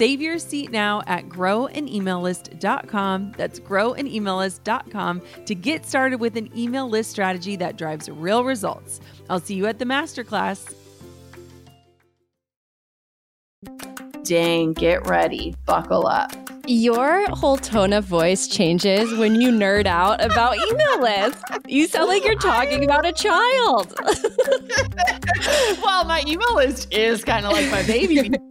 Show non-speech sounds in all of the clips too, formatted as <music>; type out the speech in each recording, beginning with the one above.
Save your seat now at growanemaillist.com. That's growanemaillist.com to get started with an email list strategy that drives real results. I'll see you at the masterclass. Dang, get ready, buckle up. Your whole tone of voice changes when you nerd out about email lists. You sound like you're talking about a child. <laughs> well, my email list is kind of like my baby. <laughs>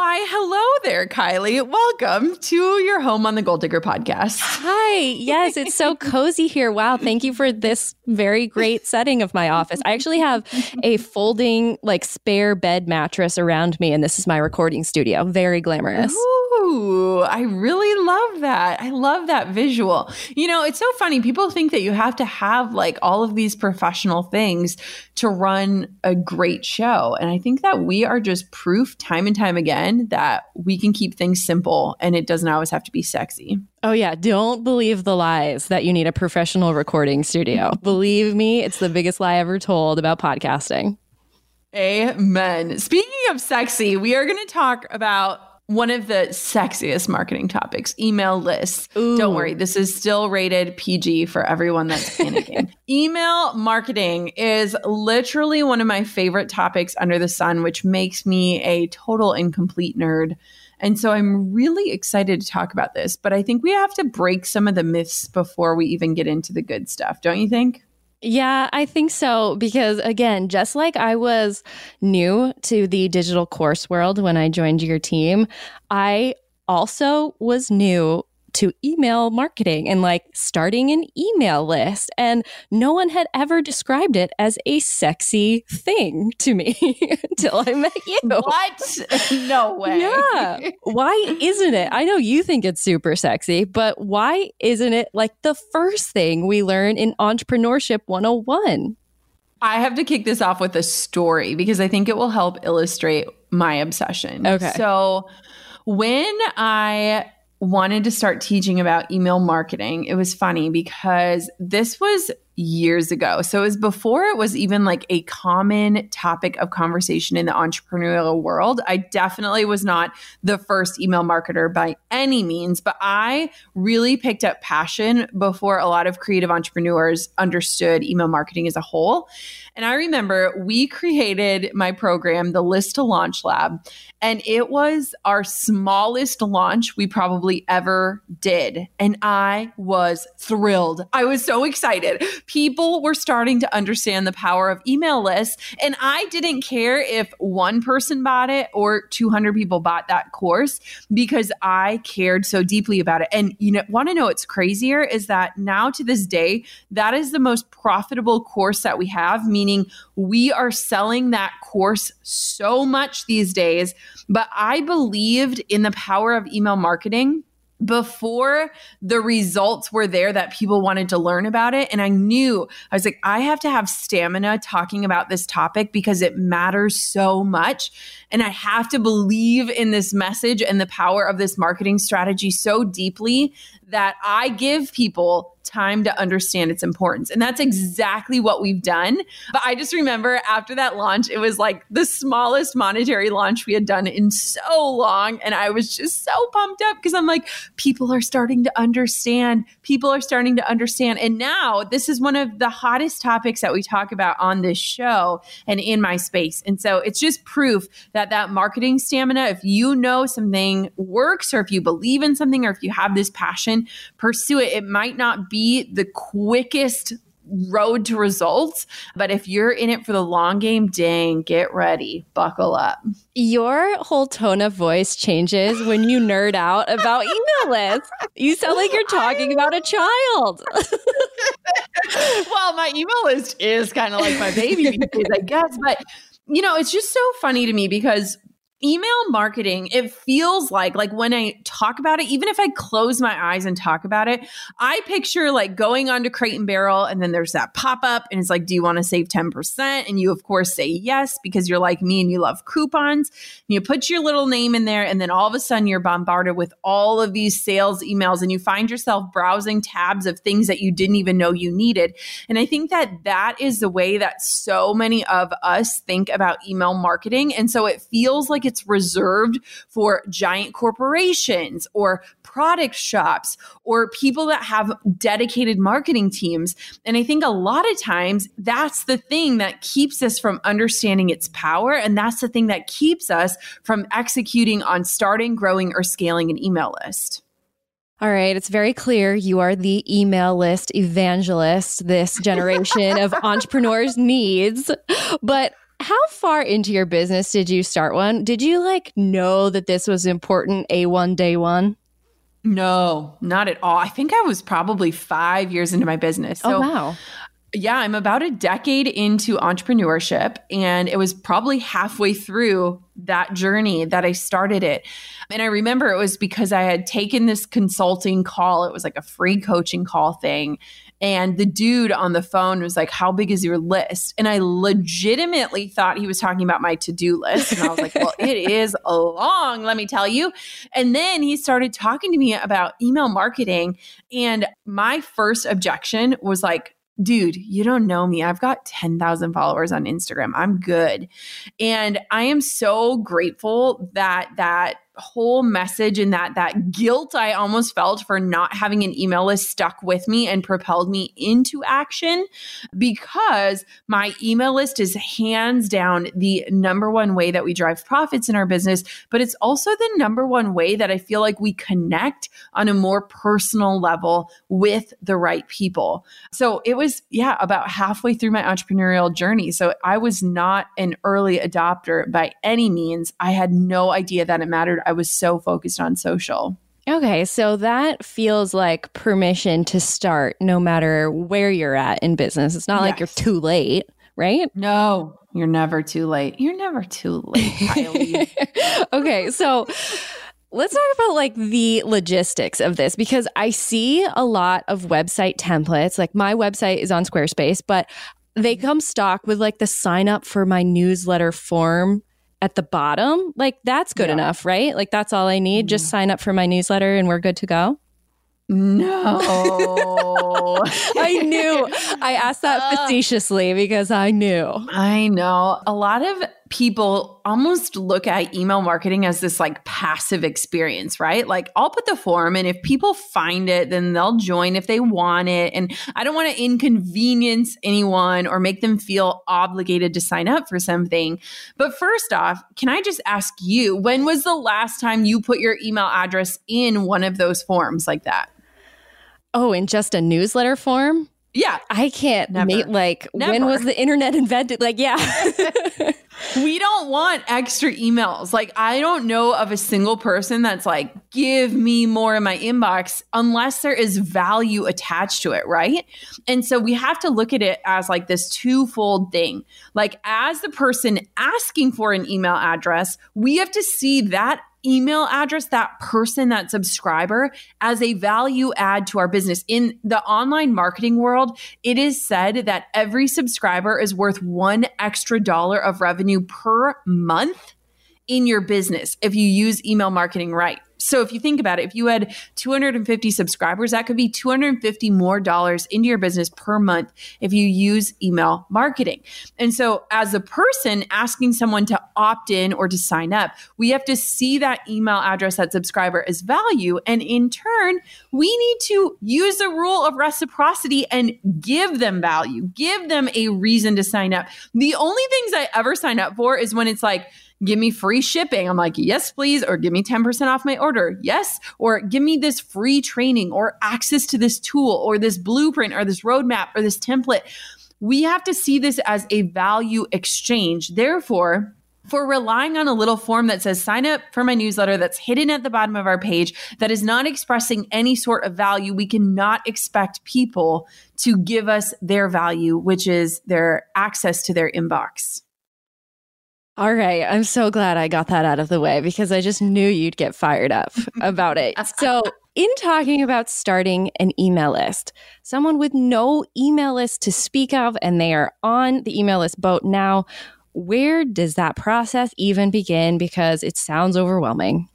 Why, hello there, Kylie. Welcome to your home on the Goal Digger podcast. Hi. Yes, it's so <laughs> cozy here. Wow. Thank you for this very great setting of my office. I actually have a folding, like, spare bed mattress around me, and this is my recording studio. Very glamorous. Ooh, I really love that. I love that visual. You know, it's so funny. People think that you have to have like all of these professional things to run a great show. And I think that we are just proof time and time again that we can keep things simple and it doesn't always have to be sexy. Oh, yeah. Don't believe the lies that you need a professional recording studio. <laughs> believe me, it's the biggest lie ever told about podcasting. Amen. Speaking of sexy, we are going to talk about one of the sexiest marketing topics email lists. Ooh. Don't worry, this is still rated PG for everyone that's panicking. <laughs> email marketing is literally one of my favorite topics under the sun, which makes me a total incomplete nerd. And so I'm really excited to talk about this, but I think we have to break some of the myths before we even get into the good stuff, don't you think? Yeah, I think so. Because again, just like I was new to the digital course world when I joined your team, I also was new to email marketing and like starting an email list. And no one had ever described it as a sexy thing to me <laughs> until I met you. What? No way. Yeah. Why isn't it? I know you think it's super sexy, but why isn't it like the first thing we learn in Entrepreneurship 101? I have to kick this off with a story because I think it will help illustrate my obsession. Okay. So, when I wanted to start teaching about email marketing, it was funny because this was years ago. So it was before it was even like a common topic of conversation in the entrepreneurial world. I definitely was not the first email marketer by any means, but I really picked up passion before a lot of creative entrepreneurs understood email marketing as a whole. And I remember we created my program, the List to Launch Lab, and it was our smallest launch we probably ever did. And I was thrilled. I was so excited people were starting to understand the power of email lists. And I didn't care if one person bought it or 200 people bought that course because I cared so deeply about it. And you know, want to know what's crazier is that now to this day, that is the most profitable course that we have, meaning we are selling that course so much these days. But I believed in the power of email marketing before the results were there that people wanted to learn about it. And I knew, I was like, I have to have stamina talking about this topic because it matters so much. And I have to believe in this message and the power of this marketing strategy so deeply that I give people time to understand its importance. And that's exactly what we've done. But I just remember after that launch, it was like the smallest monetary launch we had done in so long. And I was just so pumped up because I'm like, people are starting to understand. People are starting to understand. And now this is one of the hottest topics that we talk about on this show and in my space. And so it's just proof that that marketing stamina, if you know something works or if you believe in something or if you have this passion, pursue it. It might not be the quickest road to results. But if you're in it for the long game, dang, get ready, buckle up. Your whole tone of voice changes when you nerd out about email lists. You sound like you're talking about a child. well, my email list is kind of like my baby I guess. But you know, it's just so funny to me because email marketing it feels like like when i talk about it even if i close my eyes and talk about it i picture like going on to crate and barrel and then there's that pop-up and it's like do you want to save 10% and you of course say yes because you're like me and you love coupons. And you put your little name in there and then all of a sudden you're bombarded with all of these sales emails and you find yourself browsing tabs of things that you didn't even know you needed. And i think that that is the way that so many of us think about email marketing. And so it feels like it's reserved for giant corporations or product shops or people that have dedicated marketing teams. And I think a lot of times that's the thing that keeps us from understanding its power. And that's the thing that keeps us from executing on starting, growing, or scaling an email list. All right, it's very clear you are the email list evangelist this generation of <laughs> entrepreneurs needs. But how far into your business did you start one? Did you like know that this was important A1 day one? No, not at all. I think I was probably five years into my business. Oh, so, oh, wow. Yeah, I'm about a decade into entrepreneurship, and it was probably halfway through that journey that I started it. And I remember it was because I had taken this consulting call. It was like a free coaching call thing. And the dude on the phone was like, How big is your list? And I legitimately thought he was talking about my to do list. And I was like, Well, it <laughs> is long, let me tell you. And then he started talking to me about email marketing. And my first objection was like, dude, you don't know me. I've got 10,000 followers on Instagram. I'm good. And I am so grateful that that whole message and that that guilt I almost felt for not having an email list stuck with me and propelled me into action because my email list is hands down the number one way that we drive profits in our business, but it's also the number one way that I feel like we connect on a more personal level with the right people. So it was yeah, about halfway through my entrepreneurial journey. So I was not an early adopter by any means. I had no idea that it mattered I was so focused on social. Okay, so that feels like permission to start no matter where you're at in business. It's not yes. like you're too late, right? No, you're never too late. You're never too late, <laughs> okay, so let's talk about like the logistics of this because I see a lot of website templates. Like my website is on Squarespace, but they mm-hmm. come stock with like the sign up for my newsletter form at the bottom, like that's good yeah. enough, right? Like that's all I need. Mm. Just sign up for my newsletter and we're good to go. No. <laughs> <laughs> I knew. I asked that uh, facetiously because I knew. I know. A lot of people almost look at email marketing as this like passive experience, right? Like I'll put the form and if people find it, then they'll join if they want it. And I don't want to inconvenience anyone or make them feel obligated to sign up for something. But first off, can I just ask you, when was the last time you put your email address in one of those forms like that? Oh, in just a newsletter form? Yeah. I can't Never. mate like when was the internet invented? Like, yeah. <laughs> <laughs> we don't want extra emails. Like, I don't know of a single person that's like, give me more in my inbox unless there is value attached to it, right? And so we have to look at it as like this twofold thing. Like, as the person asking for an email address, we have to see that email address, that person, that subscriber as a value add to our business. In the online marketing world, it is said that every subscriber is worth one extra dollar of revenue per month in your business if you use email marketing right. So if you think about it, if you had 250 subscribers, that could be 250 more dollars into your business per month if you use email marketing. And so as a person asking someone to opt in or to sign up, we have to see that email address, that subscriber as value. And in turn, we need to use the rule of reciprocity and give them value, give them a reason to sign up. The only things I ever sign up for is when it's like, give me free shipping. I'm like, yes, please. Or give me 10% off my order. Yes. Or give me this free training or access to this tool or this blueprint or this roadmap or this template. We have to see this as a value exchange. Therefore, for relying on a little form that says sign up for my newsletter that's hidden at the bottom of our page that is not expressing any sort of value, we cannot expect people to give us their value, which is their access to their inbox. All right. I'm so glad I got that out of the way because I just knew you'd get fired up <laughs> about it. So, in talking about starting an email list, someone with no email list to speak of and they are on the email list boat now, where does that process even begin? Because it sounds overwhelming.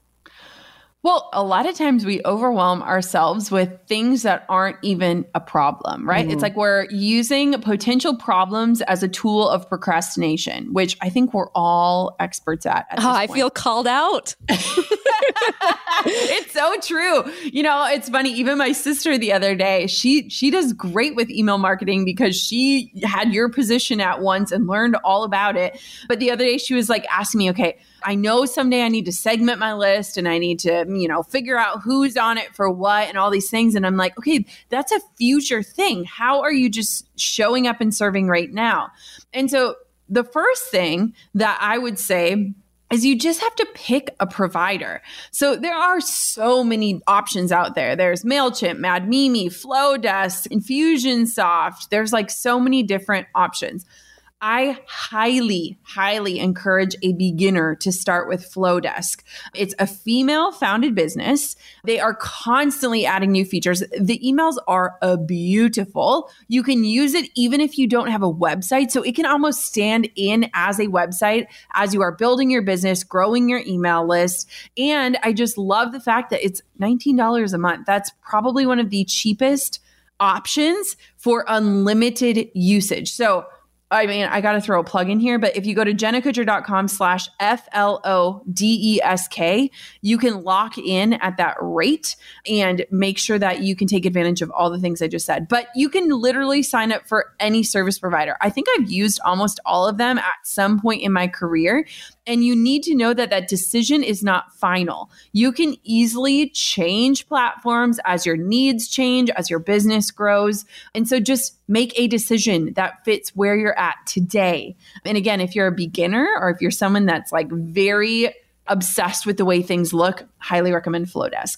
Well, a lot of times we overwhelm ourselves with things that aren't even a problem, right? Mm. It's like we're using potential problems as a tool of procrastination, which I think we're all experts at. at oh, I feel called out. <laughs> <laughs> it's so true. You know, it's funny. Even my sister the other day, she she does great with email marketing because she had your position at once and learned all about it. But the other day, she was like asking me, okay I know someday I need to segment my list and I need to, you know, figure out who's on it for what and all these things. And I'm like, okay, that's a future thing. How are you just showing up and serving right now? And so the first thing that I would say is you just have to pick a provider. So there are so many options out there. There's MailChimp, MadMimi, Flodesk, Infusionsoft. There's like so many different options. I highly, highly encourage a beginner to start with Flodesk. It's a female founded business. They are constantly adding new features. The emails are a beautiful. You can use it even if you don't have a website. So it can almost stand in as a website as you are building your business, growing your email list. And I just love the fact that it's $19 a month. That's probably one of the cheapest options for unlimited usage. So I mean, I got to throw a plug in here, but if you go to jennakutcher.com slash F L O D E S K, you can lock in at that rate and make sure that you can take advantage of all the things I just said. But you can literally sign up for any service provider. I think I've used almost all of them at some point in my career. And you need to know that that decision is not final. You can easily change platforms as your needs change, as your business grows. And so just make a decision that fits where you're at today. And again, if you're a beginner or if you're someone that's like very obsessed with the way things look, highly recommend Flodesk.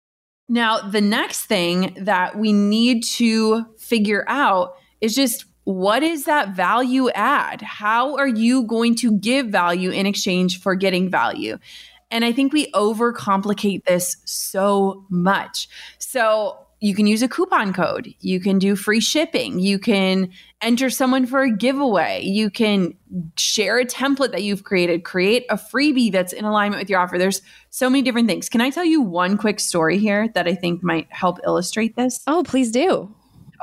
Now, the next thing that we need to figure out is just what is that value add? How are you going to give value in exchange for getting value? And I think we overcomplicate this so much. So you can use a coupon code. You can do free shipping. You can enter someone for a giveaway. You can share a template that you've created, create a freebie that's in alignment with your offer. There's so many different things. Can I tell you one quick story here that I think might help illustrate this? Oh, please do.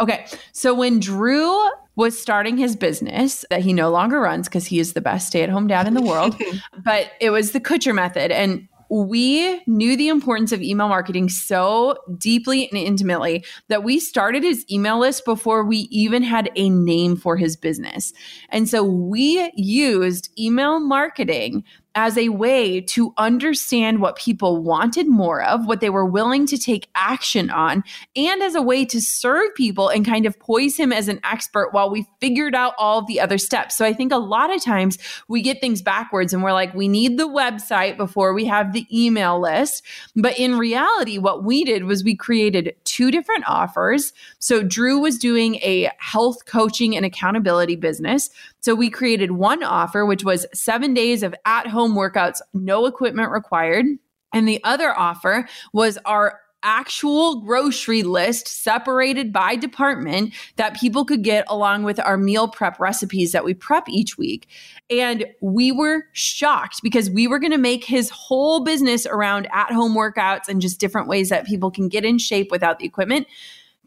Okay. So when Drew was starting his business that he no longer runs because he is the best stay at home dad in the world, <laughs> but it was the Kutcher method. And we knew the importance of email marketing so deeply and intimately that we started his email list before we even had a name for his business. And so we used email marketing as a way to understand what people wanted more of, what they were willing to take action on, and as a way to serve people and kind of poise him as an expert while we figured out all the other steps. So I think a lot of times we get things backwards and we're like, we need the website before we have the email list. But in reality, what we did was we created two different offers. So Drew was doing a health coaching and accountability business. So we created one offer, which was seven days of at home workouts, no equipment required. And the other offer was our actual grocery list separated by department that people could get along with our meal prep recipes that we prep each week. And we were shocked because we were going to make his whole business around at home workouts and just different ways that people can get in shape without the equipment.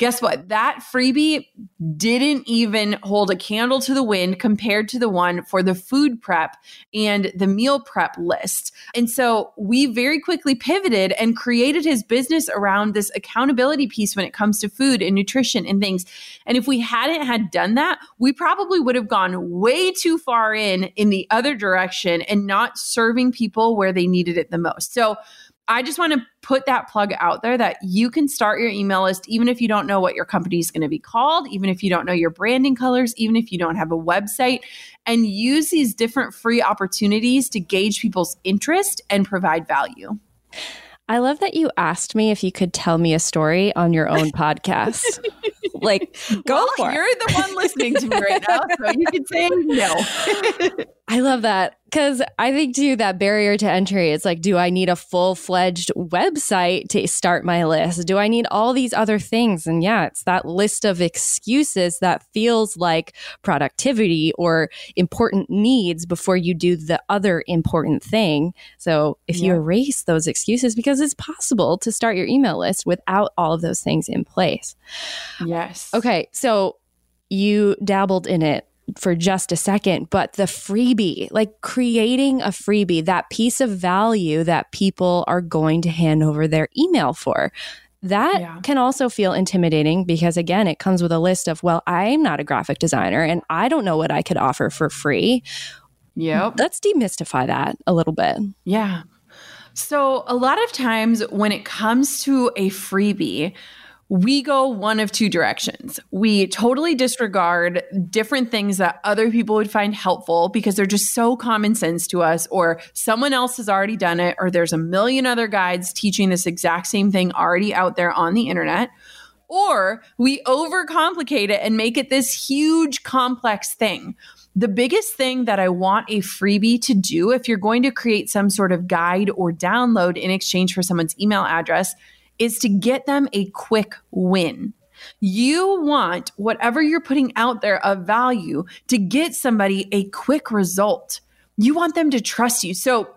Guess what? That freebie didn't even hold a candle to the wind compared to the one for the food prep and the meal prep list. And so we very quickly pivoted and created his business around this accountability piece when it comes to food and nutrition and things. And if we hadn't had done that, we probably would have gone way too far in in the other direction and not serving people where they needed it the most. So I just want to put that plug out there that you can start your email list even if you don't know what your company is going to be called, even if you don't know your branding colors, even if you don't have a website, and use these different free opportunities to gauge people's interest and provide value. I love that you asked me if you could tell me a story on your own <laughs> podcast. like, go well, for you're it. the one listening to me right now, so you can say no. <laughs> I love that because I think too that barrier to entry It's like, do I need a full fledged website to start my list? Do I need all these other things? And yeah, it's that list of excuses that feels like productivity or important needs before you do the other important thing. So if yeah. you erase those excuses, because it's possible to start your email list without all of those things in place. Yes. Okay. So you dabbled in it for just a second, but the freebie, like creating a freebie, that piece of value that people are going to hand over their email for. That yeah. can also feel intimidating because, again, it comes with a list of, well, I'm not a graphic designer and I don't know what I could offer for free. Yep. Let's demystify that a little bit. Yeah. So, a lot of times when it comes to a freebie, we go one of two directions. We totally disregard different things that other people would find helpful because they're just so common sense to us, or someone else has already done it, or there's a million other guides teaching this exact same thing already out there on the internet. Or we overcomplicate it and make it this huge, complex thing. The biggest thing that I want a freebie to do if you're going to create some sort of guide or download in exchange for someone's email address is to get them a quick win. You want whatever you're putting out there of value to get somebody a quick result. You want them to trust you. So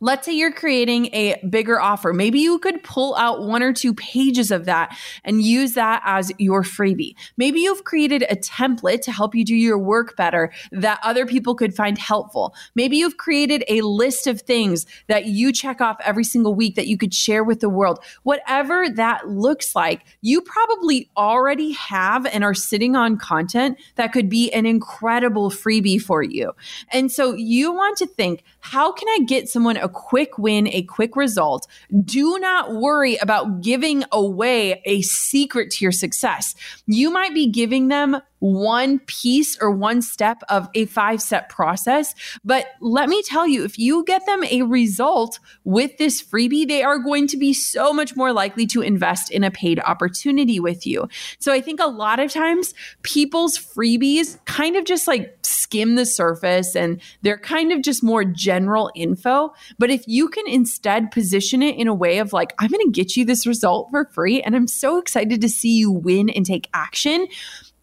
Let's say you're creating a bigger offer. Maybe you could pull out one or two pages of that and use that as your freebie. Maybe you've created a template to help you do your work better that other people could find helpful. Maybe you've created a list of things that you check off every single week that you could share with the world. Whatever that looks like, you probably already have and are sitting on content that could be an incredible freebie for you. And so you want to think, how can I get someone a quick win, a quick result. Do not worry about giving away a secret to your success. You might be giving them one piece or one step of a five step process. But let me tell you, if you get them a result with this freebie, they are going to be so much more likely to invest in a paid opportunity with you. So I think a lot of times people's freebies kind of just like skim the surface and they're kind of just more general info. But if you can instead position it in a way of like, I'm going to get you this result for free and I'm so excited to see you win and take action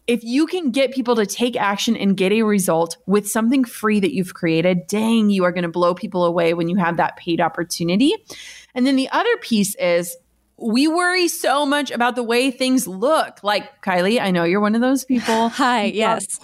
if you can get people to take action and get a result with something free that you've created, dang, you are going to blow people away when you have that paid opportunity. And then the other piece is we worry so much about the way things look. Like Kylie, I know you're one of those people. Hi, yes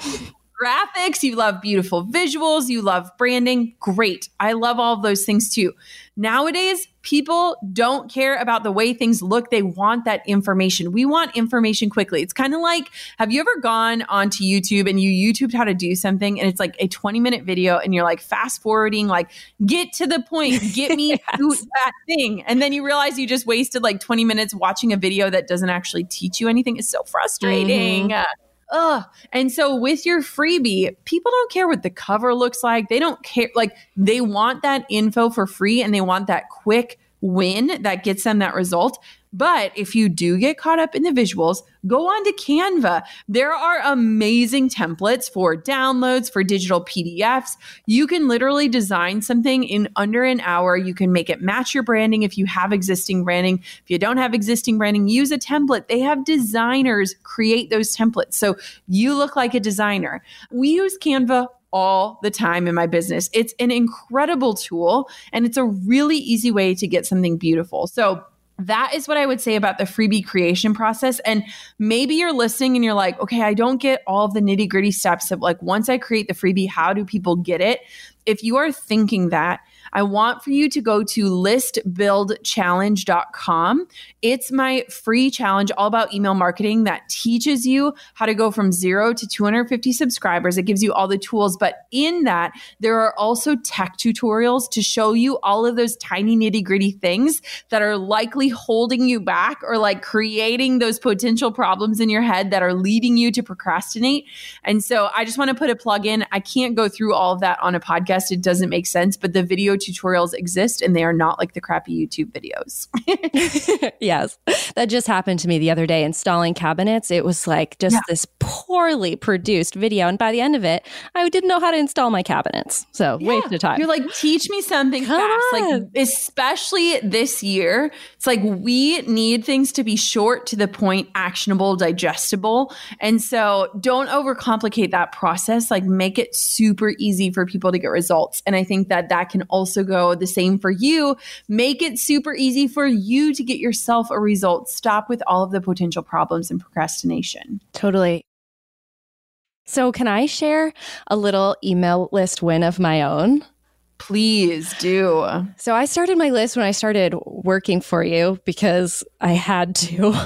graphics, you love beautiful visuals, you love branding. Great. I love all of those things too. Nowadays, people don't care about the way things look. They want that information. We want information quickly. It's kind of like have you ever gone onto YouTube and you YouTubed how to do something and it's like a 20 minute video and you're like fast forwarding, like, get to the point, get me <laughs> yes. that thing. And then you realize you just wasted like 20 minutes watching a video that doesn't actually teach you anything. It's so frustrating. Mm-hmm. Ugh. And so with your freebie, people don't care what the cover looks like. They don't care. Like they want that info for free and they want that quick win that gets them that result. But if you do get caught up in the visuals, go on to Canva. There are amazing templates for downloads, for digital PDFs. You can literally design something in under an hour. You can make it match your branding if you have existing branding. If you don't have existing branding, use a template. They have designers create those templates. So you look like a designer. We use Canva all the time in my business. It's an incredible tool and it's a really easy way to get something beautiful. So, that is what I would say about the freebie creation process. And maybe you're listening and you're like, okay, I don't get all of the nitty gritty steps of like, once I create the freebie, how do people get it? If you are thinking that, I want for you to go to listbuildchallenge.com. It's my free challenge all about email marketing that teaches you how to go from zero to 250 subscribers. It gives you all the tools, but in that, there are also tech tutorials to show you all of those tiny nitty gritty things that are likely holding you back or like creating those potential problems in your head that are leading you to procrastinate. And so I just want to put a plug in. I can't go through all of that on a podcast. It doesn't make sense, but the video tutorials exist and they are not like the crappy YouTube videos. <laughs> yes. That just happened to me the other day installing cabinets. It was like just yeah. this poorly produced video. And by the end of it, I didn't know how to install my cabinets. So yeah. waste of time. You're like, teach me something Come fast. On. Like, especially this year, it's like we need things to be short to the point, actionable, digestible. And so don't overcomplicate that process. Like, make it super easy for people to get results. And I think that that can also go the same for you. Make it super easy for you to get yourself a result. Stop with all of the potential problems and procrastination. Totally. So, can I share a little email list win of my own? Please do. So I started my list when I started working for you because I had to. <laughs>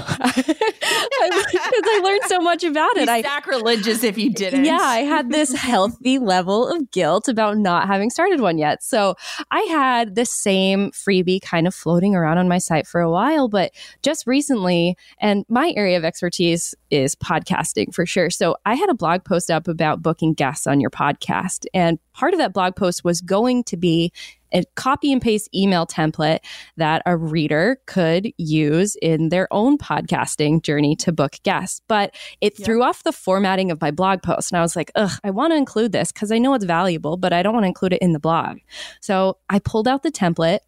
Because I learned so much about it. I sacrilegious if you didn't. Yeah, I had this <laughs> healthy level of guilt about not having started one yet. So I had the same freebie kind of floating around on my site for a while, but just recently, and my area of expertise is podcasting for sure. So I had a blog post up about booking guests on your podcast. And part of that blog post was going to be a copy and paste email template that a reader could use in their own podcasting journey to book guests. But it yep. threw off the formatting of my blog post. And I was like, ugh, I want to include this because I know it's valuable, but I don't want to include it in the blog. So I pulled out the template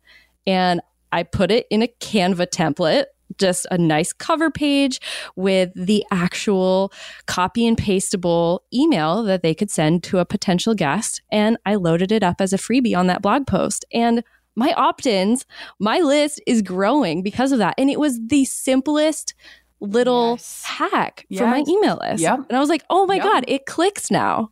and I put it in a Canva template just a nice cover page with the actual copy and pastable email that they could send to a potential guest. And I loaded it up as a freebie on that blog post. And my opt ins, my list is growing because of that. And it was the simplest little yes. hack yes. for my email list. Yep. And I was like, oh my yep. God, it clicks now.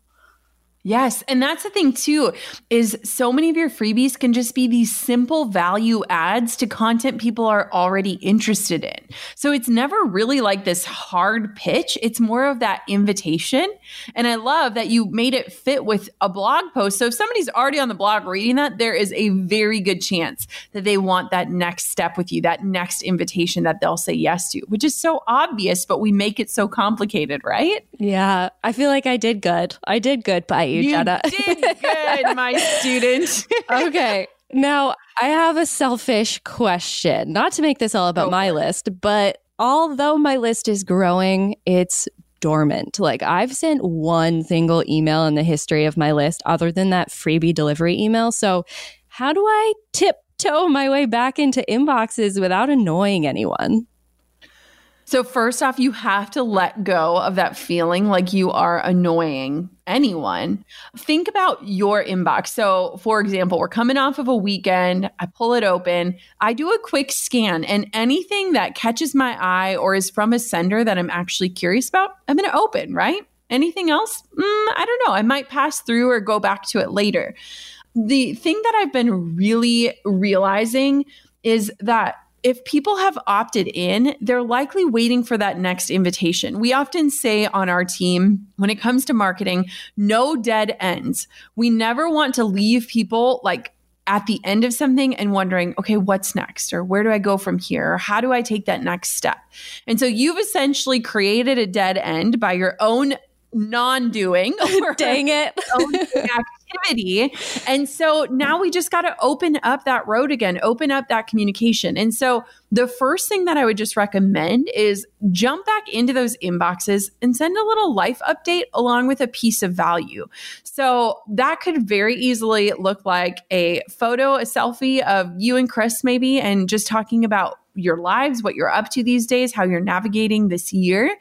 Yes. And that's the thing too, is so many of your freebies can just be these simple value adds to content people are already interested in. So it's never really like this hard pitch. It's more of that invitation. And I love that you made it fit with a blog post. So if somebody's already on the blog reading that, there is a very good chance that they want that next step with you, that next invitation that they'll say yes to, which is so obvious, but we make it so complicated, right? Yeah. I feel like I did good. I did good by you Jenna. did good, my <laughs> student. okay. Now, I have a selfish question. Not to make this all about my list, but although my list is growing, it's dormant. Like I've sent one single email in the history of my list other than that freebie delivery email. So, how do I tiptoe my way back into inboxes without annoying anyone? So, first off, you have to let go of that feeling like you are annoying anyone. Think about your inbox. So, for example, we're coming off of a weekend. I pull it open. I do a quick scan, and anything that catches my eye or is from a sender that I'm actually curious about, I'm going to open, right? Anything else? Mm, I don't know. I might pass through or go back to it later. The thing that I've been really realizing is that if people have opted in, they're likely waiting for that next invitation. We often say on our team, when it comes to marketing, no dead ends. We never want to leave people like at the end of something and wondering, okay, what's next? Or where do I go from here? Or how do I take that next step? And so you've essentially created a dead end by your own non doing. <laughs> Oh, <laughs> dang it <laughs> activity. And so now we just got to open up that road again, open up that communication. And so the first thing that I would just recommend is jump back into those inboxes and send a little life update along with a piece of value. So that could very easily look like a photo, a selfie of you and Chris, maybe, and just talking about your lives, what you're up to these days, how you're navigating this year,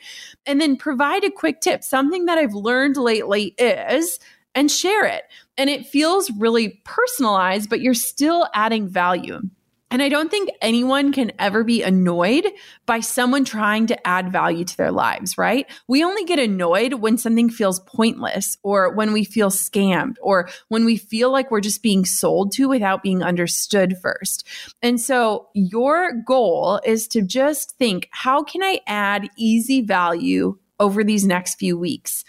and then provide a quick tip. Something that I've learned lately is and share it. And it feels really personalized, but you're still adding value. And I don't think anyone can ever be annoyed by someone trying to add value to their lives, right? We only get annoyed when something feels pointless or when we feel scammed or when we feel like we're just being sold to without being understood first. And so your goal is to just think, how can I add easy value over these next few weeks?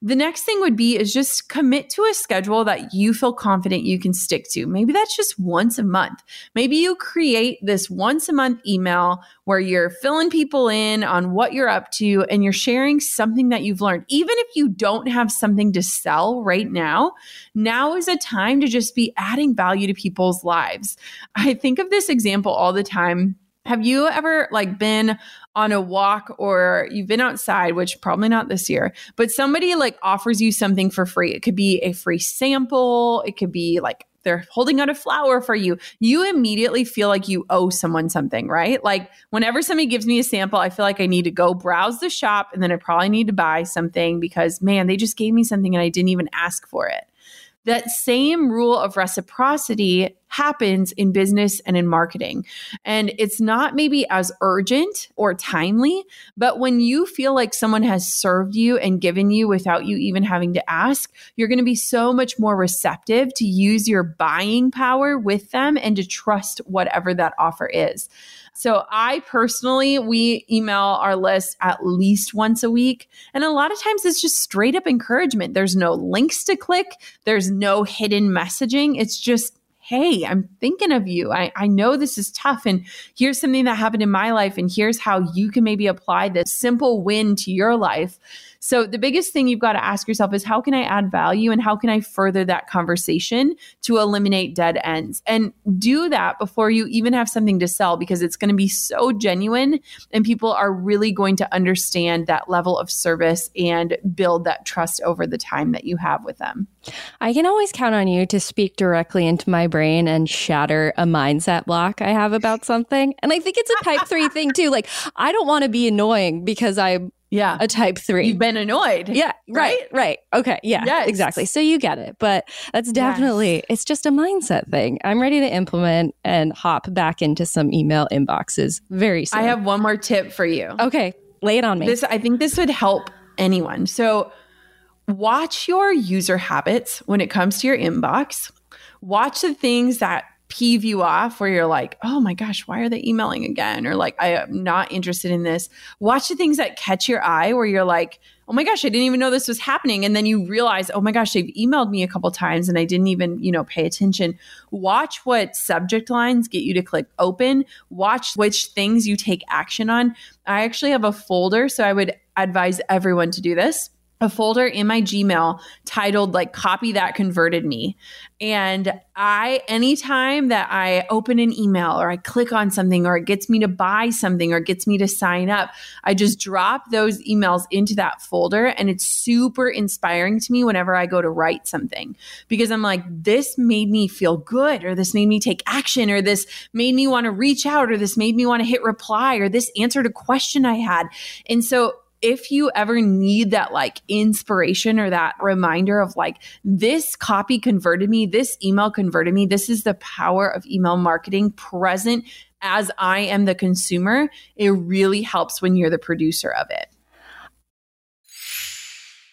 The next thing would be is just commit to a schedule that you feel confident you can stick to. Maybe that's just once a month. Maybe you create this once a month email where you're filling people in on what you're up to and you're sharing something that you've learned. Even if you don't have something to sell right now, now is a time to just be adding value to people's lives. I think of this example all the time have you ever like been on a walk or you've been outside, which probably not this year, but somebody like offers you something for free? It could be a free sample, it could be like they're holding out a flower for you, you immediately feel like you owe someone something, right? Like whenever somebody gives me a sample, I feel like I need to go browse the shop and then I probably need to buy something because man, they just gave me something and I didn't even ask for it. That same rule of reciprocity happens in business and in marketing. And it's not maybe as urgent or timely, but when you feel like someone has served you and given you without you even having to ask, you're going to be so much more receptive to use your buying power with them and to trust whatever that offer is. So I personally, we email our list at least once a week. And a lot of times it's just straight up encouragement. There's no links to click, there's no hidden messaging. It's just, hey, I'm thinking of you. I, I know this is tough. And here's something that happened in my life. And here's how you can maybe apply this simple win to your life. So the biggest thing you've got to ask yourself is how can I add value and how can I further that conversation to eliminate dead ends? And do that before you even have something to sell because it's going to be so genuine and people are really going to understand that level of service and build that trust over the time that you have with them. I can always count on you to speak directly into my brain and shatter a mindset block I have about something. And I think it's a type three thing too. Like, I don't want to be annoying because I'm yeah. A type three. You've been annoyed. Yeah. Right. Right. right. Okay. Yeah. Yes. Exactly. So you get it. But that's definitely, yes. it's just a mindset thing. I'm ready to implement and hop back into some email inboxes very soon. I have one more tip for you. Okay. Lay it on me. This, I think this would help anyone. So watch your user habits when it comes to your inbox. Watch the things that peeve you off where you're like, oh my gosh, why are they emailing again? Or like, I am not interested in this. Watch the things that catch your eye where you're like, oh my gosh, I didn't even know this was happening. And then you realize, oh my gosh, they've emailed me a couple times and I didn't even, you know, pay attention. Watch what subject lines get you to click open. Watch which things you take action on. I actually have a folder, so I would advise everyone to do this a folder in my Gmail titled like copy that converted me. And I, anytime that I open an email or I click on something or it gets me to buy something or gets me to sign up, I just drop those emails into that folder. And it's super inspiring to me whenever I go to write something because I'm like, this made me feel good or this made me take action or this made me want to reach out or this made me want to hit reply or this answered a question I had. And so if you ever need that like inspiration or that reminder of like, this copy converted me, this email converted me, this is the power of email marketing present as I am the consumer, it really helps when you're the producer of it.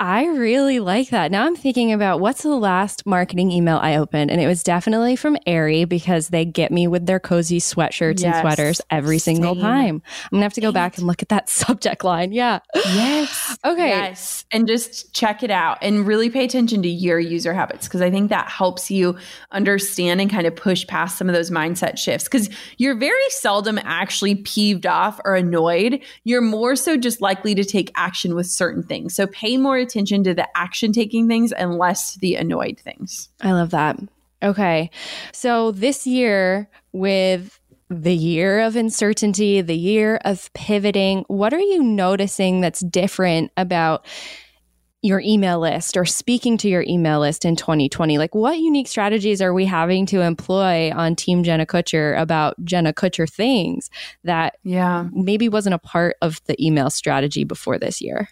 I really like that. Now I'm thinking about what's the last marketing email I opened, and it was definitely from Aerie because they get me with their cozy sweatshirts yes. and sweaters every single time. I'm gonna have to go back and look at that <laughs> subject line. Yeah. Yes. <laughs> okay. Yes. And just check it out and really pay attention to your user habits because I think that helps you understand and kind of push past some of those mindset shifts because you're very seldom actually peeved off or annoyed. You're more so just likely to take action with certain things. So pay more attention to the action taking things and less the annoyed things. I love that. Okay. So this year, with the year of uncertainty, the year of pivoting, what are you noticing that's different about your email list or speaking to your email list in 2020? Like, what unique strategies are we having to employ on Team Jenna Kutcher about Jenna Kutcher things that yeah maybe wasn't a part of the email strategy before this year?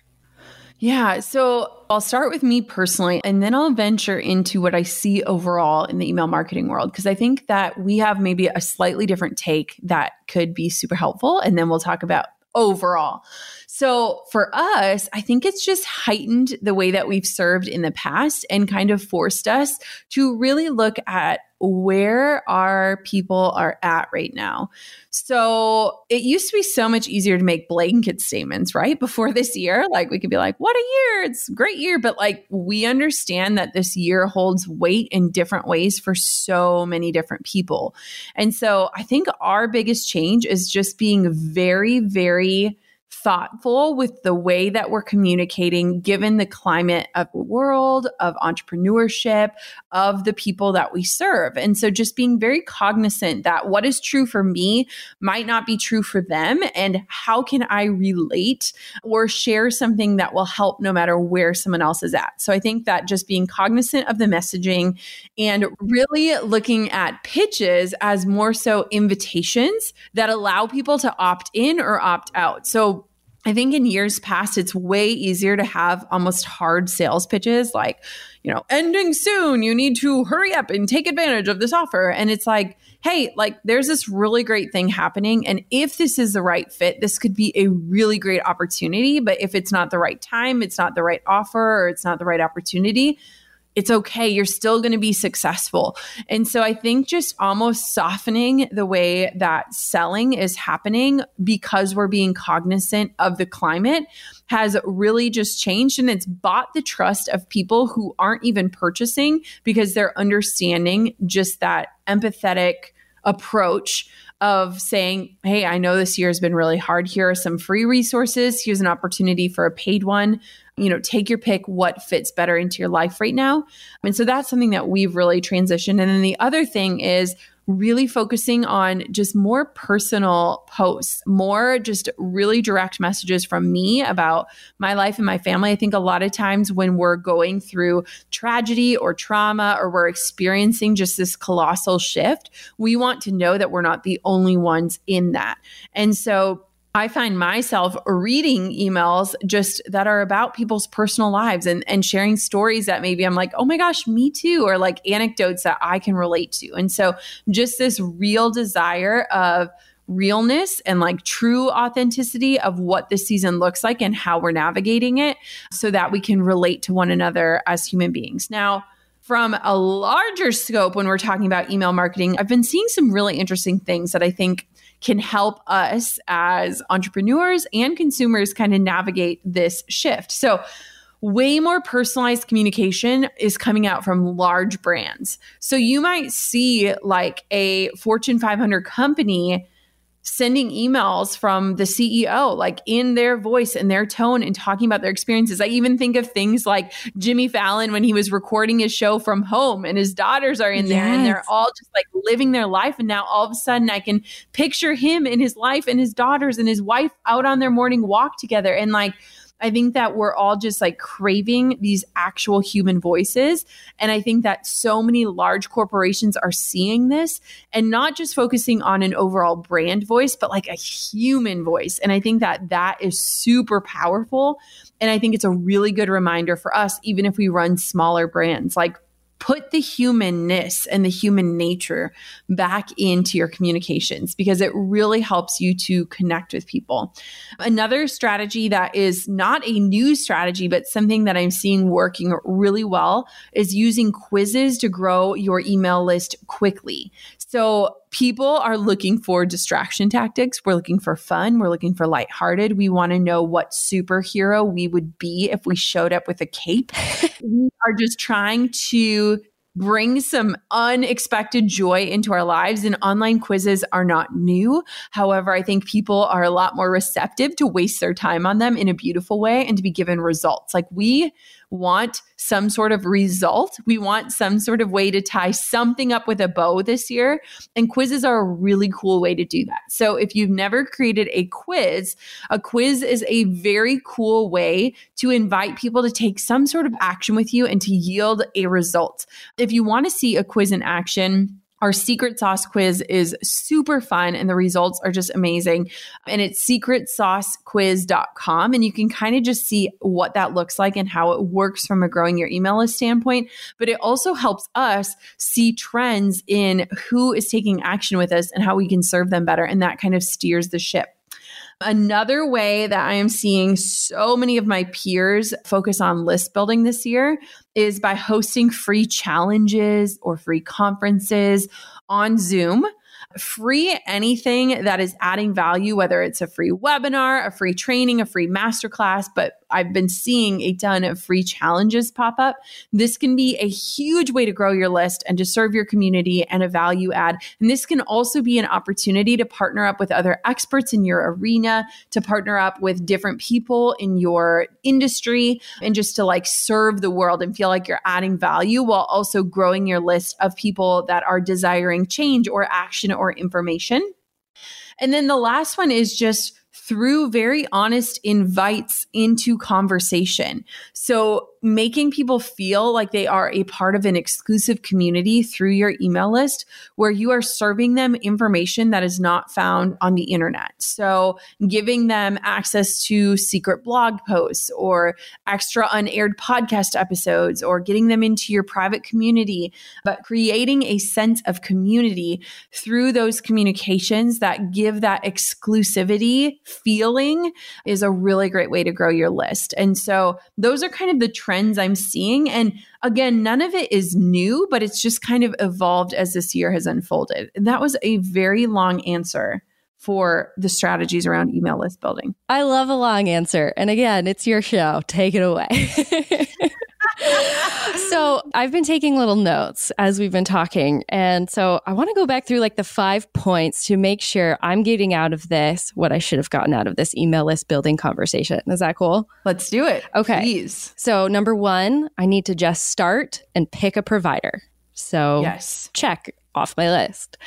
Yeah. So I'll start with me personally, and then I'll venture into what I see overall in the email marketing world, because I think that we have maybe a slightly different take that could be super helpful. And then we'll talk about overall. So for us, I think it's just heightened the way that we've served in the past and kind of forced us to really look at where our people are at right now. So it used to be so much easier to make blanket statements, right? Before this year, like we could be like, what a year, it's a great year. But like we understand that this year holds weight in different ways for so many different people. And so I think our biggest change is just being very, very thoughtful with the way that we're communicating, given the climate of the world, of entrepreneurship, of the people that we serve. And so just being very cognizant that what is true for me might not be true for them. And how can I relate or share something that will help no matter where someone else is at? So I think that just being cognizant of the messaging and really looking at pitches as more so invitations that allow people to opt in or opt out. So I think in years past, it's way easier to have almost hard sales pitches like, you know, ending soon. You need to hurry up and take advantage of this offer. And it's like, hey, like there's this really great thing happening. And if this is the right fit, this could be a really great opportunity. But if it's not the right time, it's not the right offer, or it's not the right opportunity, it's okay. You're still going to be successful. And so I think just almost softening the way that selling is happening because we're being cognizant of the climate has really just changed and it's bought the trust of people who aren't even purchasing because they're understanding just that empathetic approach of saying, Hey, I know this year has been really hard. Here are some free resources. Here's an opportunity for a paid one you know, take your pick what fits better into your life right now. And so that's something that we've really transitioned. And then the other thing is really focusing on just more personal posts, more just really direct messages from me about my life and my family. I think a lot of times when we're going through tragedy or trauma or we're experiencing just this colossal shift, we want to know that we're not the only ones in that. And so I find myself reading emails just that are about people's personal lives and, and sharing stories that maybe I'm like, oh my gosh, me too, or like anecdotes that I can relate to. And so just this real desire of realness and like true authenticity of what this season looks like and how we're navigating it so that we can relate to one another as human beings. Now, from a larger scope, when we're talking about email marketing, I've been seeing some really interesting things that I think can help us as entrepreneurs and consumers kind of navigate this shift. So, way more personalized communication is coming out from large brands. So, you might see like a Fortune 500 company sending emails from the CEO, like in their voice and their tone and talking about their experiences. I even think of things like Jimmy Fallon when he was recording his show from home and his daughters are in yes. there and they're all just like living their life. And now all of a sudden I can picture him in his life and his daughters and his wife out on their morning walk together. And like, I think that we're all just like craving these actual human voices. And I think that so many large corporations are seeing this and not just focusing on an overall brand voice, but like a human voice. And I think that that is super powerful. And I think it's a really good reminder for us, even if we run smaller brands. Like, put the humanness and the human nature back into your communications because it really helps you to connect with people. Another strategy that is not a new strategy, but something that I'm seeing working really well is using quizzes to grow your email list quickly. So people are looking for distraction tactics. We're looking for fun. We're looking for lighthearted. We want to know what superhero we would be if we showed up with a cape. <laughs> we are just trying to bring some unexpected joy into our lives and online quizzes are not new. However, I think people are a lot more receptive to waste their time on them in a beautiful way and to be given results. Like we want some sort of result. We want some sort of way to tie something up with a bow this year. And quizzes are a really cool way to do that. So if you've never created a quiz, a quiz is a very cool way to invite people to take some sort of action with you and to yield a result. If you want to see a quiz in action, our secret sauce quiz is super fun and the results are just amazing. And it's secretsaucequiz.com. And you can kind of just see what that looks like and how it works from a growing your email list standpoint. But it also helps us see trends in who is taking action with us and how we can serve them better. And that kind of steers the ship. Another way that I am seeing so many of my peers focus on list building this year is by hosting free challenges or free conferences on Zoom. Free anything that is adding value, whether it's a free webinar, a free training, a free masterclass, but I've been seeing a ton of free challenges pop up. This can be a huge way to grow your list and to serve your community and a value add. And this can also be an opportunity to partner up with other experts in your arena, to partner up with different people in your industry, and just to like serve the world and feel like you're adding value while also growing your list of people that are desiring change or action or information. And then the last one is just through very honest invites into conversation. So making people feel like they are a part of an exclusive community through your email list where you are serving them information that is not found on the internet. So, giving them access to secret blog posts or extra unaired podcast episodes or getting them into your private community, but creating a sense of community through those communications that give that exclusivity feeling is a really great way to grow your list. And so, those are kind of the trends I'm seeing. And again, none of it is new, but it's just kind of evolved as this year has unfolded. And that was a very long answer for the strategies around email list building. I love a long answer. And again, it's your show. Take it away. <laughs> so I've been taking little notes as we've been talking. And so I want to go back through like the five points to make sure I'm getting out of this what I should have gotten out of this email list building conversation. Is that cool? Let's do it. Okay. Please. So, number one, I need to just start and pick a provider. So, yes, check off my list.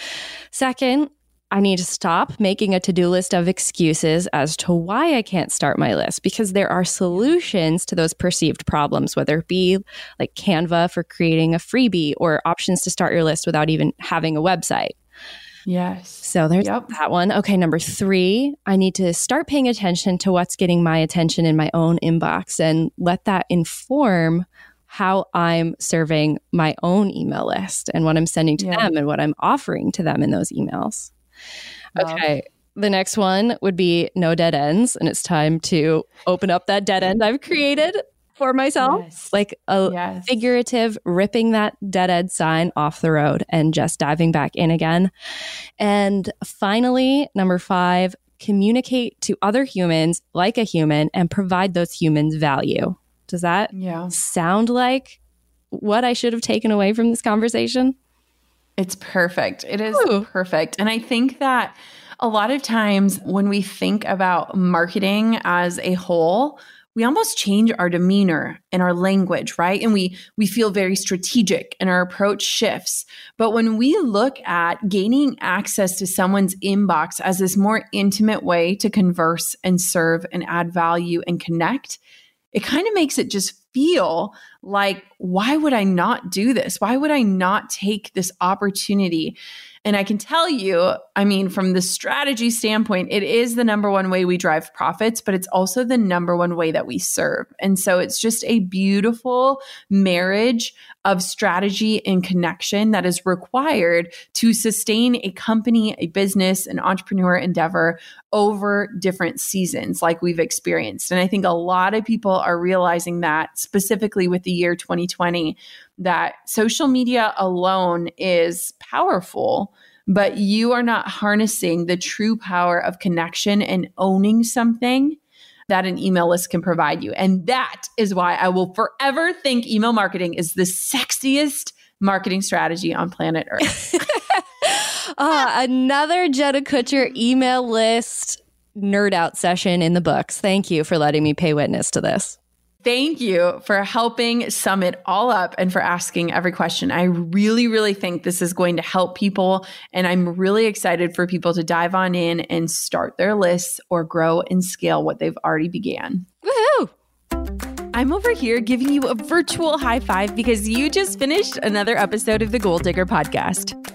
Second, I need to stop making a to do list of excuses as to why I can't start my list because there are solutions to those perceived problems, whether it be like Canva for creating a freebie or options to start your list without even having a website. Yes. So there's yep. that one. Okay, number three, I need to start paying attention to what's getting my attention in my own inbox and let that inform how I'm serving my own email list and what I'm sending to yeah. them and what I'm offering to them in those emails. Okay. The next one would be no dead ends. And it's time to open up that dead end I've created for myself. Yes. Like a yes. figurative ripping that dead end sign off the road and just diving back in again. And finally, number five, communicate to other humans like a human and provide those humans value. Does that yeah. sound like what I should have taken away from this conversation? It's perfect. It is Ooh. perfect. And I think that a lot of times when we think about marketing as a whole, we almost change our demeanor and our language, right? And we we feel very strategic and our approach shifts. But when we look at gaining access to someone's inbox as this more intimate way to converse and serve and add value and connect, it kind of makes it just feel like, why would I not do this? Why would I not take this opportunity? And I can tell you, I mean, from the strategy standpoint, it is the number one way we drive profits, but it's also the number one way that we serve. And so it's just a beautiful marriage of strategy and connection that is required to sustain a company, a business, an entrepreneur endeavor over different seasons like we've experienced. And I think a lot of people are realizing that specifically with the year 2020 that social media alone is powerful but you are not harnessing the true power of connection and owning something that an email list can provide you. And that is why I will forever think email marketing is the sexiest marketing strategy on planet Earth. uh, <laughs> <laughs> another Jenna Kutcher email list nerd out session in the books. Thank you for letting me pay witness to this. Thank you for helping sum it all up and for asking every question. I really, really think this is going to help people. And I'm really excited for people to dive on in and start their lists or grow and scale what they've already began. Woohoo! I'm over here giving you a virtual high five because you just finished another episode of the Goal Digger podcast.